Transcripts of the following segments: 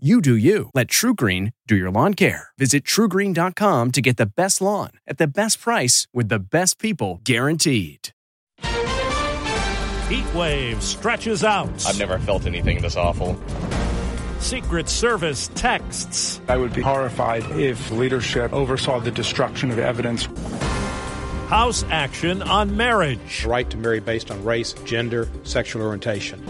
You do you. Let TruGreen do your lawn care. Visit trugreen.com to get the best lawn at the best price with the best people guaranteed. Heat wave stretches out. I've never felt anything this awful. Secret Service texts. I would be horrified if leadership oversaw the destruction of evidence. House action on marriage. Right to marry based on race, gender, sexual orientation.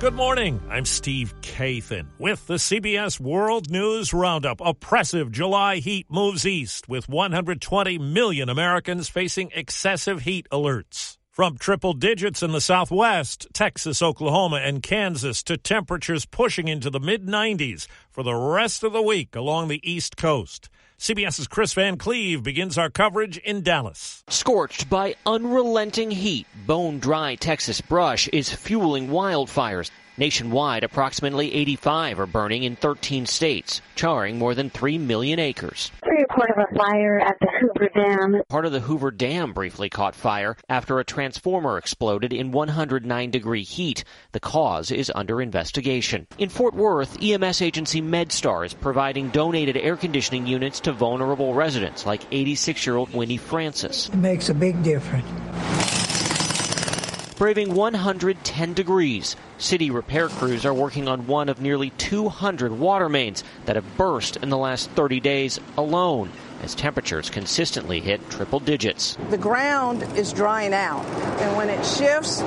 Good morning. I'm Steve Kathan with the CBS World News Roundup. Oppressive July heat moves east with 120 million Americans facing excessive heat alerts. From triple digits in the southwest, Texas, Oklahoma, and Kansas to temperatures pushing into the mid 90s for the rest of the week along the East Coast. CBS's Chris Van Cleave begins our coverage in Dallas. Scorched by unrelenting heat, bone dry Texas brush is fueling wildfires. Nationwide, approximately 85 are burning in 13 states, charring more than 3 million acres. report of a fire at the Hoover Dam. Part of the Hoover Dam briefly caught fire after a transformer exploded in 109 degree heat. The cause is under investigation. In Fort Worth, EMS agency MedStar is providing donated air conditioning units to vulnerable residents like 86 year old Winnie Francis. It makes a big difference. Braving 110 degrees, city repair crews are working on one of nearly 200 water mains that have burst in the last 30 days alone as temperatures consistently hit triple digits. The ground is drying out, and when it shifts,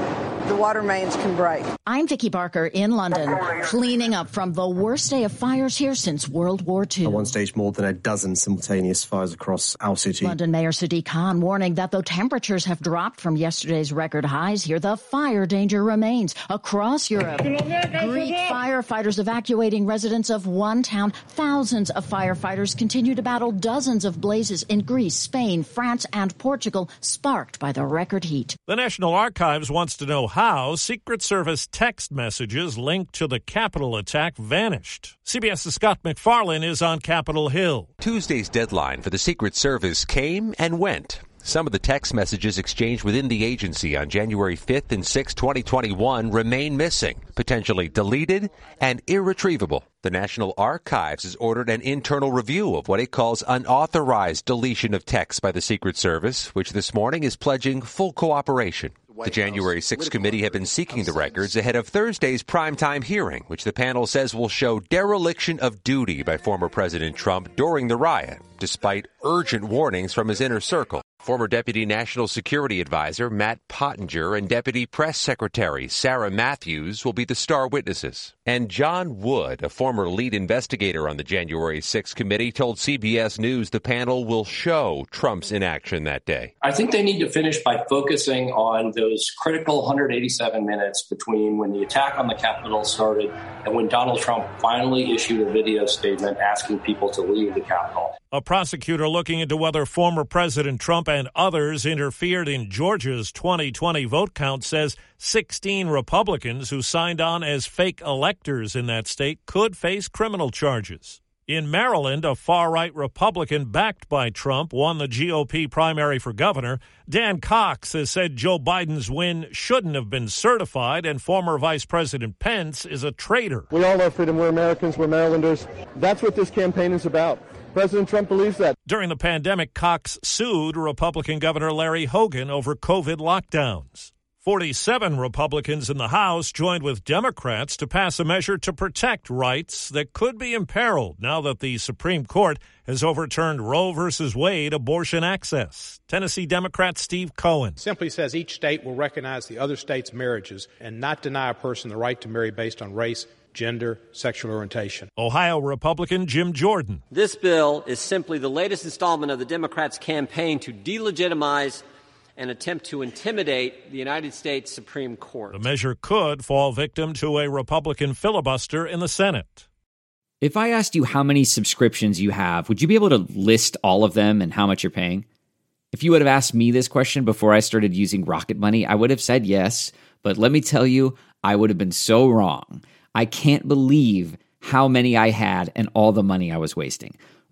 the water mains can break. I'm Vicki Barker in London, cleaning up from the worst day of fires here since World War II. At one stage, more than a dozen simultaneous fires across our city. London Mayor Sadiq Khan warning that though temperatures have dropped from yesterday's record highs here, the fire danger remains across Europe. Greek firefighters evacuating residents of one town. Thousands of firefighters continue to battle dozens of blazes in Greece, Spain, France, and Portugal, sparked by the record heat. The National Archives wants to know how Secret Service text messages linked to the Capitol attack vanished. CBS's Scott MacFarlane is on Capitol Hill. Tuesday's deadline for the Secret Service came and went. Some of the text messages exchanged within the agency on January 5th and 6th, 2021 remain missing, potentially deleted and irretrievable. The National Archives has ordered an internal review of what it calls unauthorized deletion of texts by the Secret Service, which this morning is pledging full cooperation. The January 6th committee had been seeking the records ahead of Thursday's primetime hearing, which the panel says will show dereliction of duty by former President Trump during the riot, despite urgent warnings from his inner circle. Former Deputy National Security Advisor Matt Pottinger and Deputy Press Secretary Sarah Matthews will be the star witnesses. And John Wood, a former lead investigator on the January 6th committee, told CBS News the panel will show Trump's inaction that day. I think they need to finish by focusing on those critical 187 minutes between when the attack on the Capitol started and when Donald Trump finally issued a video statement asking people to leave the Capitol. A prosecutor looking into whether former President Trump and others interfered in Georgia's 2020 vote count says 16 Republicans who signed on as fake electors in that state could face criminal charges. In Maryland, a far right Republican backed by Trump won the GOP primary for governor. Dan Cox has said Joe Biden's win shouldn't have been certified, and former Vice President Pence is a traitor. We all love freedom. We're Americans. We're Marylanders. That's what this campaign is about. President Trump believes that. During the pandemic, Cox sued Republican Governor Larry Hogan over COVID lockdowns. 47 Republicans in the House joined with Democrats to pass a measure to protect rights that could be imperiled now that the Supreme Court has overturned Roe v. Wade abortion access. Tennessee Democrat Steve Cohen simply says each state will recognize the other state's marriages and not deny a person the right to marry based on race, gender, sexual orientation. Ohio Republican Jim Jordan. This bill is simply the latest installment of the Democrats' campaign to delegitimize and attempt to intimidate the United States Supreme Court. The measure could fall victim to a Republican filibuster in the Senate. If I asked you how many subscriptions you have, would you be able to list all of them and how much you're paying? If you would have asked me this question before I started using Rocket Money, I would have said yes. But let me tell you, I would have been so wrong. I can't believe how many I had and all the money I was wasting.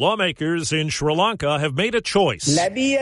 Lawmakers in Sri Lanka have made a choice, selecting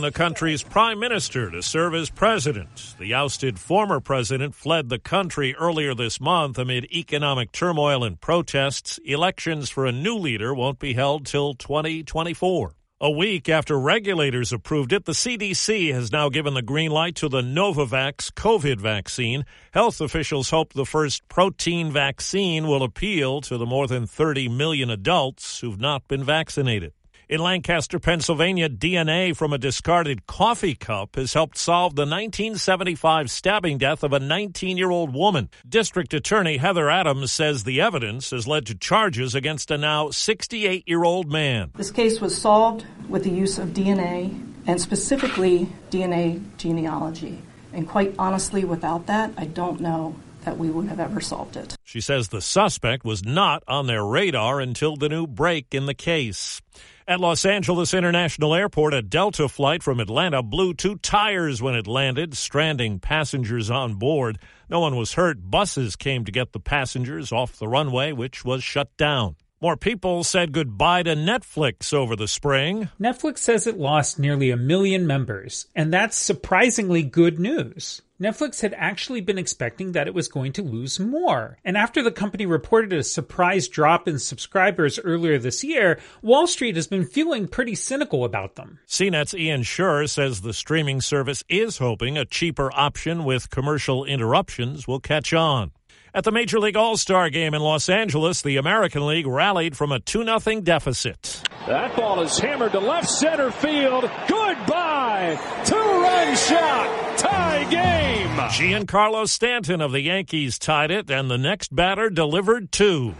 the country's prime minister to serve as president. The ousted former president fled the country earlier this month amid economic turmoil and protests. Elections for a new leader won't be held till 2024. A week after regulators approved it, the CDC has now given the green light to the Novavax COVID vaccine. Health officials hope the first protein vaccine will appeal to the more than 30 million adults who've not been vaccinated. In Lancaster, Pennsylvania, DNA from a discarded coffee cup has helped solve the 1975 stabbing death of a 19 year old woman. District Attorney Heather Adams says the evidence has led to charges against a now 68 year old man. This case was solved with the use of DNA and specifically DNA genealogy. And quite honestly, without that, I don't know that we would have ever solved it. She says the suspect was not on their radar until the new break in the case. At Los Angeles International Airport, a Delta flight from Atlanta blew two tires when it landed, stranding passengers on board. No one was hurt. Buses came to get the passengers off the runway, which was shut down. More people said goodbye to Netflix over the spring. Netflix says it lost nearly a million members, and that's surprisingly good news. Netflix had actually been expecting that it was going to lose more. And after the company reported a surprise drop in subscribers earlier this year, Wall Street has been feeling pretty cynical about them. CNET's Ian Sherr says the streaming service is hoping a cheaper option with commercial interruptions will catch on. At the Major League All Star game in Los Angeles, the American League rallied from a 2 0 deficit. That ball is hammered to left center field. Goodbye. Two run shot. Tie game. Giancarlo Stanton of the Yankees tied it, and the next batter delivered two.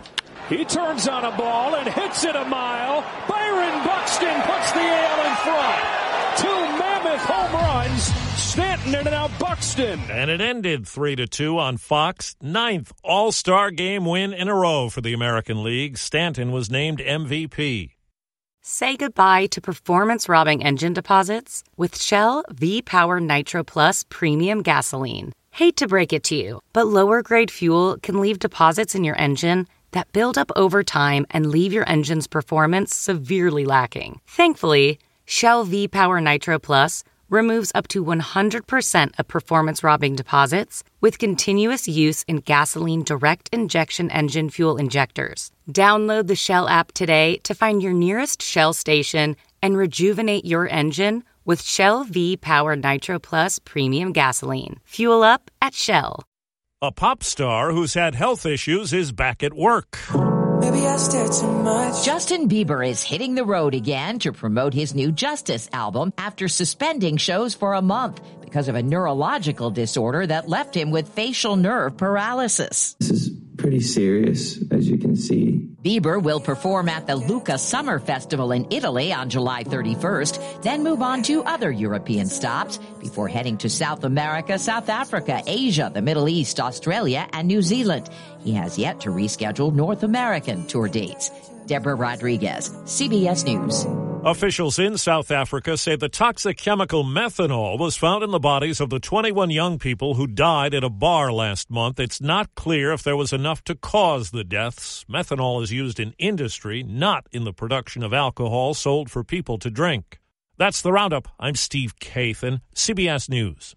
He turns on a ball and hits it a mile. Byron Buxton puts the AL in front. Two mammoth home runs Stanton and now Buxton. And it ended 3 to 2 on Fox. Ninth All Star game win in a row for the American League. Stanton was named MVP. Say goodbye to performance robbing engine deposits with Shell V Power Nitro Plus Premium Gasoline. Hate to break it to you, but lower grade fuel can leave deposits in your engine that build up over time and leave your engine's performance severely lacking. Thankfully, Shell V Power Nitro Plus removes up to 100% of performance robbing deposits with continuous use in gasoline direct injection engine fuel injectors. Download the Shell app today to find your nearest Shell station and rejuvenate your engine with Shell V Power Nitro Plus Premium Gasoline. Fuel up at Shell. A pop star who's had health issues is back at work. Justin Bieber is hitting the road again to promote his new Justice album after suspending shows for a month because of a neurological disorder that left him with facial nerve paralysis. This is pretty serious, as you can see. Bieber will perform at the Lucca Summer Festival in Italy on July 31st, then move on to other European stops before heading to South America, South Africa, Asia, the Middle East, Australia, and New Zealand. He has yet to reschedule North American tour dates. Deborah Rodriguez, CBS News. Officials in South Africa say the toxic chemical methanol was found in the bodies of the 21 young people who died at a bar last month. It's not clear if there was enough to cause the deaths. Methanol is used in industry, not in the production of alcohol sold for people to drink. That's the Roundup. I'm Steve Kathan, CBS News.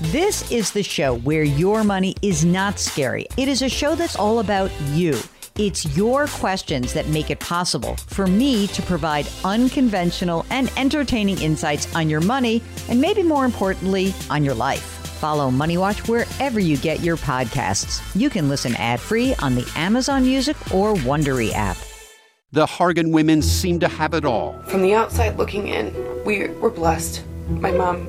This is the show where your money is not scary. It is a show that's all about you. It's your questions that make it possible for me to provide unconventional and entertaining insights on your money, and maybe more importantly, on your life. Follow Money Watch wherever you get your podcasts. You can listen ad free on the Amazon Music or Wondery app. The Hargan women seem to have it all. From the outside looking in, we were blessed. My mom